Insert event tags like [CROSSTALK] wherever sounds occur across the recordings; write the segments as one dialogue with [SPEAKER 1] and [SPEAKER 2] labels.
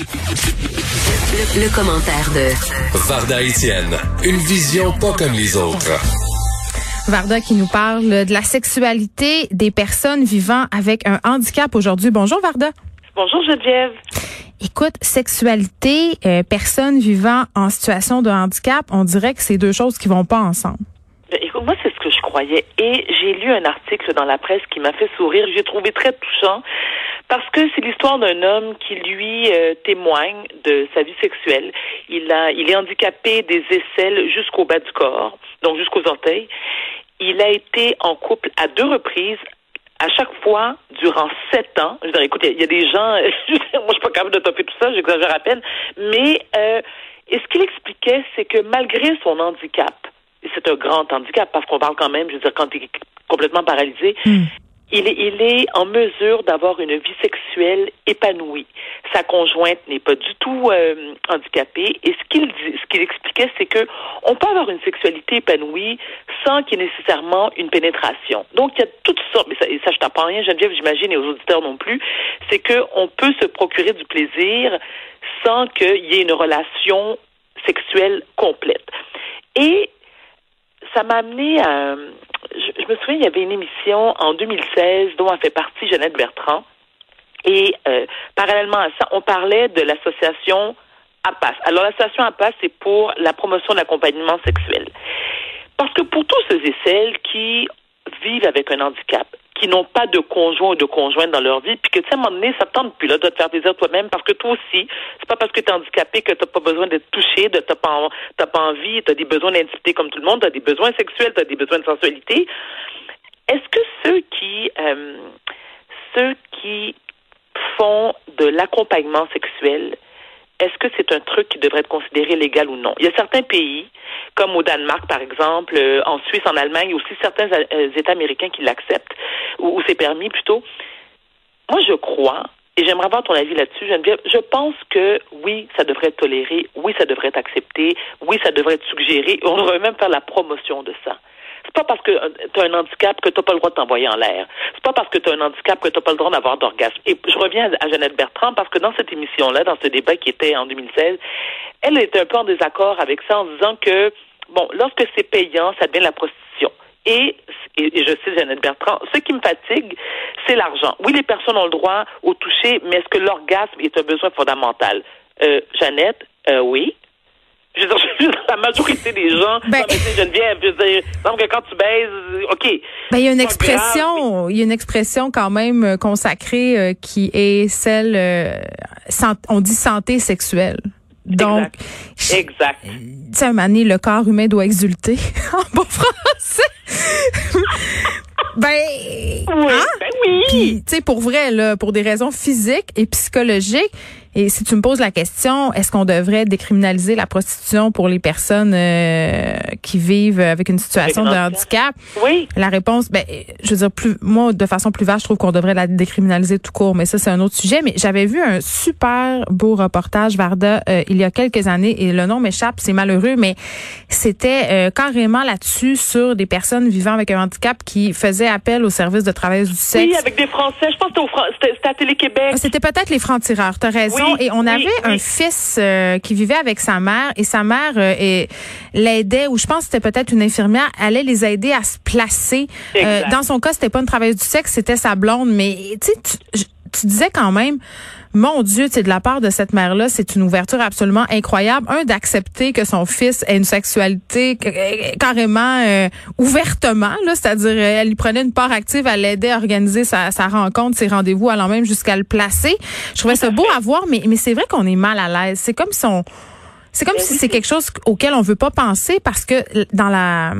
[SPEAKER 1] Le, le commentaire de
[SPEAKER 2] Varda Etienne, une vision pas comme les autres.
[SPEAKER 3] Varda qui nous parle de la sexualité des personnes vivant avec un handicap aujourd'hui. Bonjour Varda.
[SPEAKER 4] Bonjour Geneviève.
[SPEAKER 3] Écoute, sexualité, euh, personnes vivant en situation de handicap, on dirait que c'est deux choses qui vont pas ensemble.
[SPEAKER 4] Ben, écoute, moi, c'est ce que je croyais. Et j'ai lu un article dans la presse qui m'a fait sourire. J'ai trouvé très touchant parce que c'est l'histoire d'un homme qui, lui, euh, témoigne de sa vie sexuelle. Il, a, il est handicapé des aisselles jusqu'au bas du corps, donc jusqu'aux orteils. Il a été en couple à deux reprises à chaque fois, durant sept ans, je dire, écoute, il y, a des gens, [LAUGHS] moi je suis pas capable de topper tout ça, j'exagère à peine, mais euh, et ce qu'il expliquait, c'est que malgré son handicap, et c'est un grand handicap parce qu'on parle quand même, je veux dire, quand il est complètement paralysé,
[SPEAKER 3] Hmm.
[SPEAKER 4] Il, est, il est en mesure d'avoir une vie sexuelle épanouie. Sa conjointe n'est pas du tout euh, handicapée. Et ce qu'il ce qu'il expliquait, c'est que on peut avoir une sexualité épanouie sans qu'il y ait nécessairement une pénétration. Donc il y a toutes sortes, mais ça, et ça je t'apprends rien, Geneviève, j'imagine, et aux auditeurs non plus, c'est que on peut se procurer du plaisir sans qu'il y ait une relation sexuelle complète. Et ça m'a amené à. Je, je me souviens, il y avait une émission en 2016 dont a fait partie Jeannette Bertrand. Et euh, parallèlement à ça, on parlait de l'association APAS. Alors, l'association APAS, c'est pour la promotion de l'accompagnement sexuel. Parce que pour tous ceux et celles qui vivent avec un handicap, qui n'ont pas de conjoint ou de conjointe dans leur vie, puis que, tu sais, à un moment donné, ça tente plus, là, de te faire plaisir toi-même, parce que toi aussi, c'est pas parce que tu es handicapé que tu pas besoin d'être touché, de t'as pas, en- t'as pas envie, tu as des besoins d'intimité comme tout le monde, tu as des besoins sexuels, tu as des besoins de sensualité. Est-ce que ceux qui, euh, ceux qui font de l'accompagnement sexuel, est-ce que c'est un truc qui devrait être considéré légal ou non? Il y a certains pays, comme au Danemark, par exemple, euh, en Suisse, en Allemagne, aussi certains euh, États américains qui l'acceptent, ou, c'est permis plutôt. Moi, je crois, et j'aimerais avoir ton avis là-dessus, je pense que oui, ça devrait être toléré, oui, ça devrait être accepté, oui, ça devrait être suggéré, on devrait même faire la promotion de ça. C'est pas parce que tu as un handicap que tu n'as pas le droit de t'envoyer en l'air. C'est pas parce que tu as un handicap que tu n'as pas le droit d'avoir d'orgasme. Et je reviens à Jeannette Bertrand parce que dans cette émission-là, dans ce débat qui était en 2016, elle était un peu en désaccord avec ça en disant que, bon, lorsque c'est payant, ça devient la prostitution. Et, et, et je cite Jeannette Bertrand, ce qui me fatigue, c'est l'argent. Oui, les personnes ont le droit au toucher, mais est-ce que l'orgasme est un besoin fondamental? Euh, Jeannette, euh, oui. Je veux dire, [LAUGHS] la majorité des gens,
[SPEAKER 3] Ben-
[SPEAKER 4] non, mais c'est Geneviève, je veux dire, donc que quand tu baises, OK.
[SPEAKER 3] Ben, il y a une expression, il y a une expression quand même euh, consacrée euh, qui est celle, euh, on dit santé sexuelle. Donc,
[SPEAKER 4] Exact.
[SPEAKER 3] tu sais, un moment donné, le corps humain doit exulter [LAUGHS] en bon français. ben,
[SPEAKER 4] Oui,
[SPEAKER 3] hein?
[SPEAKER 4] ben oui.
[SPEAKER 3] Tu sais, pour vrai, là, pour des raisons physiques et psychologiques, et si tu me poses la question, est-ce qu'on devrait décriminaliser la prostitution pour les personnes euh, qui vivent avec une situation de handicap?
[SPEAKER 4] Oui.
[SPEAKER 3] La réponse, ben, je veux dire, plus, moi, de façon plus vaste, je trouve qu'on devrait la décriminaliser tout court, mais ça, c'est un autre sujet. Mais j'avais vu un super beau reportage, Varda, euh, il y a quelques années, et le nom m'échappe, c'est malheureux, mais c'était euh, carrément là-dessus sur des personnes vivant avec un handicap qui faisaient appel au service de travail du sexe.
[SPEAKER 4] Oui, avec des Français. Je pense que c'était au Fran- à Télé-Québec.
[SPEAKER 3] Ah, C'était peut-être les francs-tireurs, t'as raison.
[SPEAKER 4] Oui,
[SPEAKER 3] et on
[SPEAKER 4] oui,
[SPEAKER 3] avait un fils euh, qui vivait avec sa mère et sa mère euh, l'aidait, ou je pense que c'était peut-être une infirmière, allait les aider à se placer. Euh, dans son cas, c'était pas une travailleuse du sexe, c'était sa blonde. Mais tu sais, tu disais quand même, mon Dieu, c'est de la part de cette mère-là, c'est une ouverture absolument incroyable. Un, d'accepter que son fils ait une sexualité euh, carrément euh, ouvertement, là, c'est-à-dire euh, elle lui prenait une part active, elle l'aidait à organiser sa, sa rencontre, ses rendez-vous, allant même jusqu'à le placer. Je trouvais ça beau à voir, mais, mais c'est vrai qu'on est mal à l'aise. C'est comme si on... C'est comme
[SPEAKER 4] Ben
[SPEAKER 3] si c'est quelque chose auquel on veut pas penser parce que dans la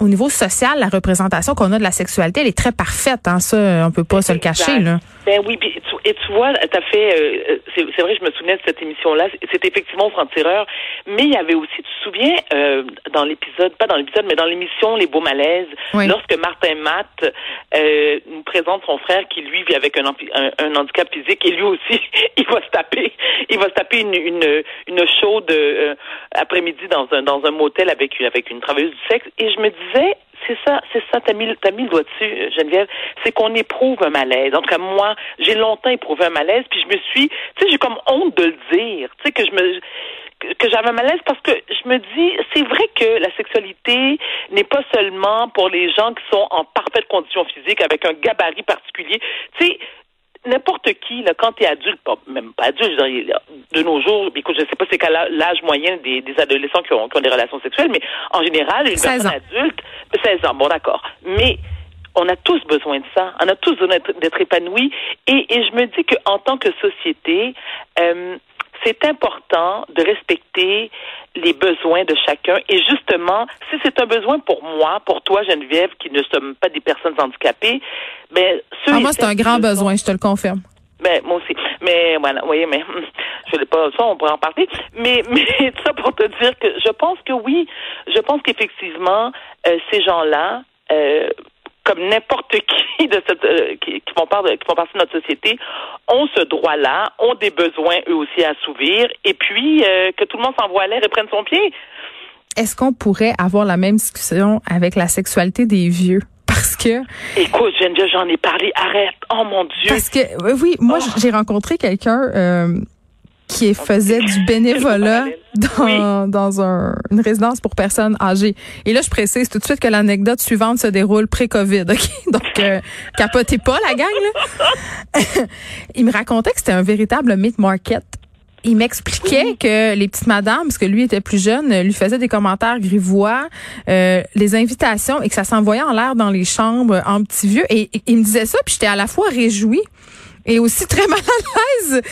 [SPEAKER 3] au niveau social, la représentation qu'on a de la sexualité, elle est très parfaite. Hein, ça, on peut pas se le cacher. Là.
[SPEAKER 4] Ben oui, puis tu, et tu vois, t'as fait, euh, c'est c'est vrai, je me souvenais de cette émission-là. C'était effectivement au franc-tireur, mais il y avait aussi, tu te souviens, euh, dans l'épisode, pas dans l'épisode, mais dans l'émission Les Beaux Malaises,
[SPEAKER 3] Oui.
[SPEAKER 4] lorsque Martin Matt euh, nous présente son frère qui lui vit avec un, un, un handicap physique et lui aussi, [LAUGHS] il va se taper, il va se taper une une, une chaude euh, après-midi dans un dans un motel avec avec une travailleuse du sexe. Et je me disais, c'est ça, c'est ça, t'as mis, le- t'as mis le doigt dessus, Geneviève, c'est qu'on éprouve un malaise. En tout cas, moi, j'ai longtemps éprouvé un malaise, puis je me suis, tu sais, j'ai comme honte de le dire, que je me que j'avais malaise parce que je me dis, c'est vrai que la sexualité n'est pas seulement pour les gens qui sont en parfaite condition physique avec un gabarit particulier. Tu sais, n'importe qui, là, quand tu es adulte, même pas adulte, je dirais, de nos jours, écoute, je sais pas c'est quel l'âge moyen des, des adolescents qui ont, qui ont, des relations sexuelles, mais en général, une personne adulte, 16 ans, bon d'accord. Mais on a tous besoin de ça. On a tous besoin d'être épanouis. Et, et, je me dis qu'en tant que société, euh, c'est important de respecter les besoins de chacun. Et justement, si c'est un besoin pour moi, pour toi, Geneviève, qui ne sommes pas des personnes handicapées, ben,
[SPEAKER 3] ah, moi, c'est un grand besoin, je te le confirme.
[SPEAKER 4] Ben, moi aussi. Mais voilà, vous voyez, mais je ne pas ça, on pourrait en parler. Mais, [LAUGHS] mais ça pour te dire que je pense que oui, je pense qu'effectivement, euh, ces gens-là, euh, comme n'importe [LAUGHS] qui de cette euh, qui, font part de, qui font partie de notre société ont ce droit-là, ont des besoins eux aussi à assouvir, et puis euh, que tout le monde s'envoie à l'air et prenne son pied.
[SPEAKER 3] Est-ce qu'on pourrait avoir la même discussion avec la sexualité des vieux? Que.
[SPEAKER 4] Écoute, j'en ai parlé, arrête. Oh mon Dieu.
[SPEAKER 3] Parce que, oui, moi, oh. j'ai rencontré quelqu'un euh, qui faisait du bénévolat dans, dans un, une résidence pour personnes âgées. Et là, je précise tout de suite que l'anecdote suivante se déroule pré-COVID. OK? [LAUGHS] Donc, euh, capotez pas, la gang. Là. [LAUGHS] Il me racontait que c'était un véritable meat market. Il m'expliquait que les petites madames, parce que lui était plus jeune, lui faisaient des commentaires grivois, euh, les invitations et que ça s'envoyait en l'air dans les chambres en petit vieux. Et, et il me disait ça, puis j'étais à la fois réjouie et aussi très mal à l'aise.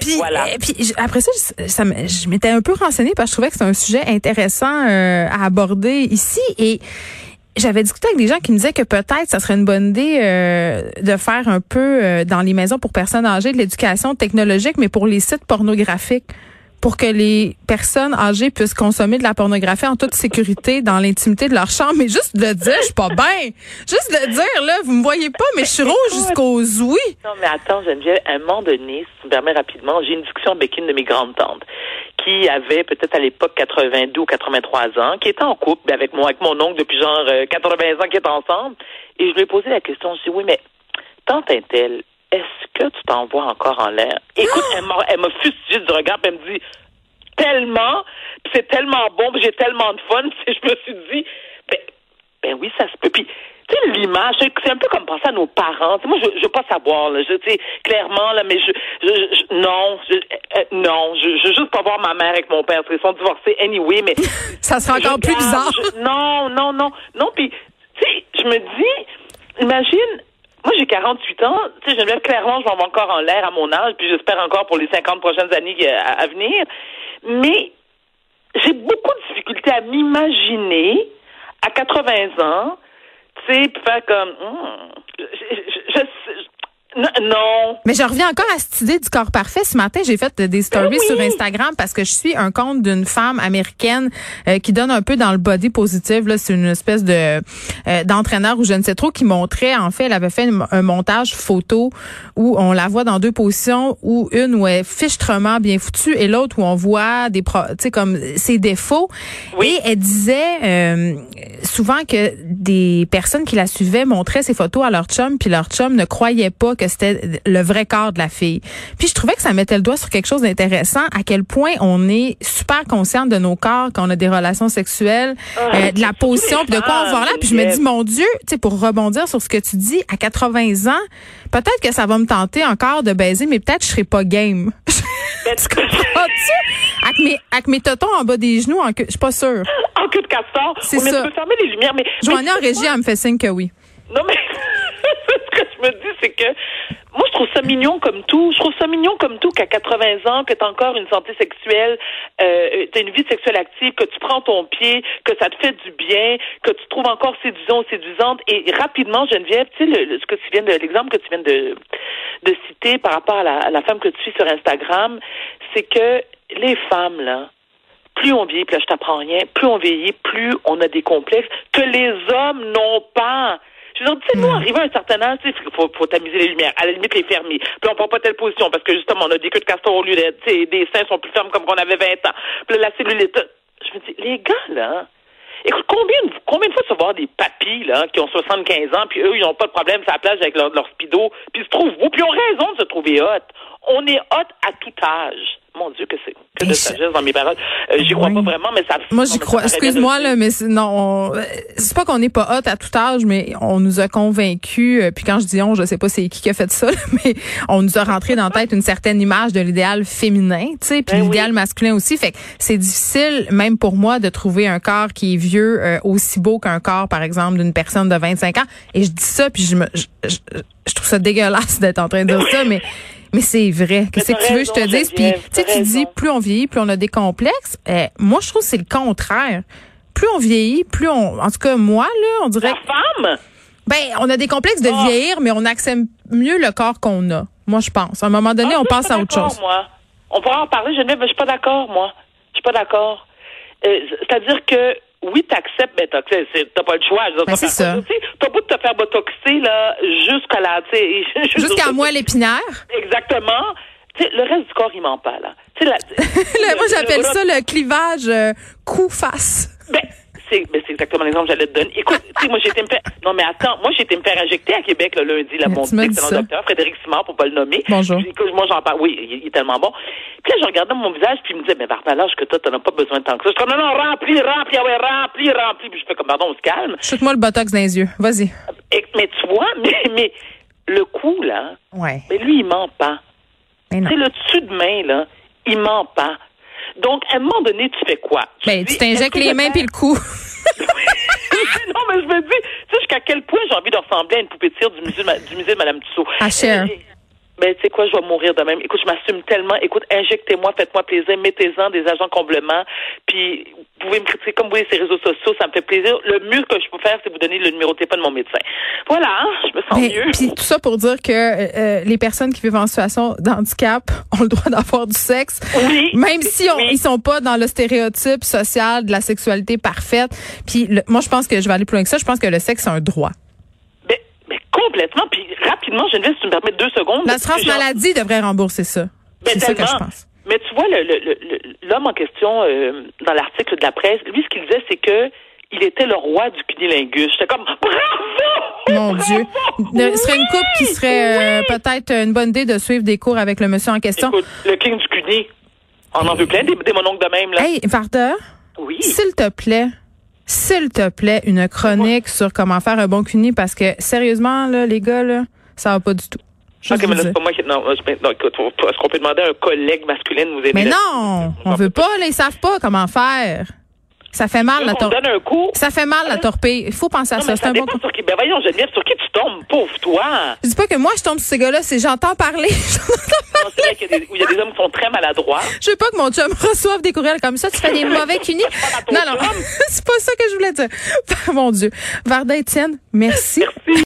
[SPEAKER 3] Puis, puis après ça, ça, je m'étais un peu renseignée parce que je trouvais que c'est un sujet intéressant euh, à aborder ici et j'avais discuté avec des gens qui me disaient que peut-être ça serait une bonne idée euh, de faire un peu euh, dans les maisons pour personnes âgées de l'éducation technologique, mais pour les sites pornographiques pour que les personnes âgées puissent consommer de la pornographie en toute sécurité dans l'intimité de leur chambre. Mais juste de le dire, je suis pas bien. Juste de le dire, là, vous me voyez pas, mais je suis rouge jusqu'aux ouïes.
[SPEAKER 4] Non, mais attends, Geneviève, à un moment donné, si tu me permets rapidement, j'ai une discussion avec une de mes grandes tantes qui avait peut-être à l'époque 82 ou 83 ans, qui était en couple avec moi, avec mon oncle depuis genre 80 euh, ans qui est ensemble. Et je lui ai posé la question, je lui ai dit, oui, mais tante est-elle, est-ce que tu t'envoies encore en l'air? Écoute, [GASPS] elle m'a fustigé du regard, puis elle me dit, tellement, c'est tellement bon, j'ai tellement de fun, [LAUGHS] je me suis dit, ben, ben oui, ça se peut. Puis, tu sais, l'image, c'est un peu comme penser à nos parents. moi, je, je veux pas savoir, là, je, sais, clairement, là, mais je, je, non, je, euh, non, je, je veux juste pas voir ma mère avec mon père. Ils sont divorcés anyway, mais. [LAUGHS]
[SPEAKER 3] ça sera encore plus bizarre.
[SPEAKER 4] non, non, non, non, puis, tu sais, je me dis, imagine, moi, j'ai 48 ans. Tu sais, Geneviève, clairement, je vais encore en l'air à mon âge, puis j'espère encore pour les 50 prochaines années euh, à, venir. Mais j'ai beaucoup de difficultés à m'imaginer à 80 ans, tu sais, faire comme... Hmm, je, non.
[SPEAKER 3] Mais je reviens encore à cette idée du corps parfait. Ce matin, j'ai fait des stories ben sur Instagram parce que je suis un compte d'une femme américaine euh, qui donne un peu dans le body positive. Là, c'est une espèce de euh, d'entraîneur ou je ne sais trop qui montrait. En fait, elle avait fait un montage photo où on la voit dans deux positions, où une où elle est fichtrement bien foutue et l'autre où on voit des, tu sais, comme ses défauts. Oui. Et elle disait euh, souvent que des personnes qui la suivaient montraient ces photos à leur chum, puis leur chum ne croyait pas que c'était le vrai corps de la fille. Puis je trouvais que ça mettait le doigt sur quelque chose d'intéressant, à quel point on est super conscient de nos corps quand on a des relations sexuelles, ah, euh, de la position, puis de quoi on va là. Puis je me dis, mon Dieu, tu sais, pour rebondir sur ce que tu dis, à 80 ans, peut-être que ça va me tenter encore de baiser, mais peut-être je serai pas game. [LAUGHS] Ben, tu comprends-tu? Avec mes, avec mes totons en bas des genoux, je suis pas sûre.
[SPEAKER 4] En queue de castor. C'est ça. Tu peux fermer les lumières, mais.
[SPEAKER 3] En régie, elle me fait signe que oui.
[SPEAKER 4] Non, mais [LAUGHS] ce que je me dis, c'est que moi, je trouve ça mignon comme tout. Je trouve ça mignon comme tout qu'à 80 ans, que tu as encore une santé sexuelle, euh, tu as une vie sexuelle active, que tu prends ton pied, que ça te fait du bien, que tu trouves encore séduisant séduisante. Et rapidement, Geneviève, tu sais, le, ce que tu viens de, l'exemple que tu viens de, de citer par rapport à la, à la femme que tu suis sur Instagram, c'est que les femmes, là, plus on vieillit, plus là, je t'apprends rien, plus on vieillit, plus on a des complexes que les hommes n'ont pas. Je veux dire, tu sais, nous, arrivé à un certain âge, il faut, faut tamiser les lumières, à la limite les fermer. Puis on prend pas telle position parce que justement, on a des queues de castor au lieu d'être, tu sais, des seins sont plus fermes comme qu'on avait 20 ans. Puis là, la cellulite. Je me dis, les gars, là, Écoute, combien, combien de fois tu vas voir des papis là, qui ont 75 ans, puis eux, ils n'ont pas de problème sur la plage avec leur, leur speedo, puis ils se trouvent beaux, puis ils ont raison de se trouver hot. On est hot à tout âge. Mon Dieu, que c'est que de sagesse dans mes paroles. Euh, J'y crois
[SPEAKER 3] Oui.
[SPEAKER 4] pas vraiment, mais ça.
[SPEAKER 3] Moi, j'y crois. Excuse-moi, là, mais c'est- non, on- c'est pas qu'on n'est pas hot à tout âge, mais on nous a convaincus. euh, Puis quand je dis on, je sais pas c'est qui qui a fait ça, là, [LAUGHS] mais on nous a rentré dans la tête une certaine image de l'idéal féminin, tu sais, puis
[SPEAKER 4] Ben oui.
[SPEAKER 3] l'idéal masculin aussi. Fait que c'est difficile, même pour moi, de trouver un corps qui est vieux euh, aussi beau qu'un corps, par exemple, d'une personne de 25 ans. Et je dis ça, puis je me, je, je- je trouve ça dégueulasse d'être en train de dire ça, mais mais c'est vrai. Qu'est-ce que tu veux que je te dise? Puis, tu tu dis, plus on vieillit, plus on a des complexes. Euh, moi, je trouve que c'est le contraire. Plus on vieillit, plus on... En tout cas, moi, là, on dirait...
[SPEAKER 4] La femme?
[SPEAKER 3] Ben, on a des complexes de
[SPEAKER 4] Ah.
[SPEAKER 3] vieillir, mais on accepte mieux le corps qu'on a. Moi, je pense. À un moment donné,
[SPEAKER 4] Ah,
[SPEAKER 3] on passe à autre chose.
[SPEAKER 4] Moi. On pourra en parler, Geneviève, mais je suis pas d'accord, moi. Je suis pas d'accord. Euh, C'est-à-dire que oui, t'acceptes, mais t'as t'as pas le choix.
[SPEAKER 3] Ben, c'est ça.
[SPEAKER 4] T'as beau de te faire botoxer là [LAUGHS] jusqu'à la,
[SPEAKER 3] Jusqu'à moi, l'épinaire.
[SPEAKER 4] Exactement. Tu sais, le reste du corps, il ment pas là. La- [LAUGHS]
[SPEAKER 3] Là, moi,
[SPEAKER 4] le-
[SPEAKER 3] j'appelle
[SPEAKER 4] le-
[SPEAKER 3] ça le clivage euh, cou-face.
[SPEAKER 4] Ben, c'est ben, c'est exactement l'exemple que j'allais te donner. Écoute, tu sais, moi, j'ai été me faire. Non, mais attends, moi, j'ai été me faire injecter à Québec le lundi, là,
[SPEAKER 3] Mais
[SPEAKER 4] mon excellent docteur, Frédéric Simard, pour pas le nommer.
[SPEAKER 3] Bonjour.
[SPEAKER 4] Puis, écoute, moi, j'en parle. Oui, il, il est tellement bon. Puis là, je regardais mon visage, puis il me disait, mais Varda, l'âge que toi, t'en as pas besoin de tant que ça. Je comme, non, non, remplis, remplis, ah ouais, remplis, remplis. Puis je fais comme, pardon, on se calme.
[SPEAKER 3] Chute-moi le botox dans les yeux. Vas-y.
[SPEAKER 4] Mais tu vois, [LAUGHS] mais, mais le coup, là,
[SPEAKER 3] Ouais.
[SPEAKER 4] mais lui, il ment pas. Sais, le dessus de main, là, il ment pas. Donc, à un moment donné, tu fais quoi?
[SPEAKER 3] Ben, tu t'injectes les mains puis le cou. [LAUGHS]
[SPEAKER 4] non, mais je me dis, tu sais, jusqu'à quel point j'ai envie de ressembler à une poupée de cire du musée du musée de Madame Tussaud.
[SPEAKER 3] À Cher.
[SPEAKER 4] Ben, tu sais quoi, je vais mourir de même. Écoute, je m'assume tellement. Écoute, injectez-moi, faites-moi plaisir, mettez-en des agents comblement. Puis, vous pouvez me critiquer comme vous voulez sur les réseaux sociaux, ça me fait plaisir. Le mieux que je peux faire, c'est vous donner le numéro de téléphone de mon médecin. Voilà, hein, je me sens
[SPEAKER 3] Mais,
[SPEAKER 4] mieux.
[SPEAKER 3] puis tout ça pour dire que euh, euh, les personnes qui vivent en situation d'handicap [LAUGHS] ont le droit d'avoir du sexe,
[SPEAKER 4] Oui.
[SPEAKER 3] même si on,
[SPEAKER 4] Oui.
[SPEAKER 3] ils sont pas dans le stéréotype social de la sexualité parfaite. Puis le- moi, je pense que je vais aller plus loin que ça. Je pense que le sexe c'est un droit.
[SPEAKER 4] Complètement. Puis, rapidement, Geneviève, si tu me permets deux secondes.
[SPEAKER 3] L'assurance
[SPEAKER 4] Genre-
[SPEAKER 3] maladie devrait rembourser ça.
[SPEAKER 4] Ben,
[SPEAKER 3] C'est ça que je pense.
[SPEAKER 4] Mais tu vois, le- le- le- le- l'homme en question, euh, dans l'article de la presse, lui, ce qu'il disait, c'est que il était le roi du cunilingus. J'étais comme, bravo!
[SPEAKER 3] Mon
[SPEAKER 4] Bravo!
[SPEAKER 3] Dieu. Ce serait une couple qui
[SPEAKER 4] Oui!
[SPEAKER 3] serait euh, peut-être une bonne idée de suivre des cours avec le monsieur en question?
[SPEAKER 4] Écoute, le king du cuni. On en veut plein des, des mononcles de même, là.
[SPEAKER 3] Hey, Varda,
[SPEAKER 4] Oui.
[SPEAKER 3] s'il te plaît, s'il te plaît, une chronique sur comment faire un bon cuni parce que sérieusement, là, les gars, là, ça va pas du tout. Juste
[SPEAKER 4] Ok, mais
[SPEAKER 3] vous
[SPEAKER 4] là, c'est pas moi qui. Non, je- non écoute, est-ce qu'on peut demander à un collègue masculin de nous aider?
[SPEAKER 3] Mais non, on veut pas, là, ils savent pas comment faire. Ça fait mal, la torpille.
[SPEAKER 4] donne un coup.
[SPEAKER 3] Ça fait mal, la torpille. Il faut penser à
[SPEAKER 4] Non,
[SPEAKER 3] ça. C'est un bon
[SPEAKER 4] sur qui. Ben voyons, Geneviève, sur qui tu tombes, pauvre toi.
[SPEAKER 3] Je dis pas que moi, je tombe sur ces gars-là, c'est j'entends parler. [LAUGHS]
[SPEAKER 4] C'est qu'il y, a des- où il y a des hommes qui sont très maladroits.
[SPEAKER 3] Je veux pas que mon chum reçoive des courriels comme ça. Tu fais des [LAUGHS] mauvais cunis. Non, non. [LAUGHS] c'est pas ça que je voulais dire. Mon Dieu. Varda Étienne, merci.
[SPEAKER 4] Merci.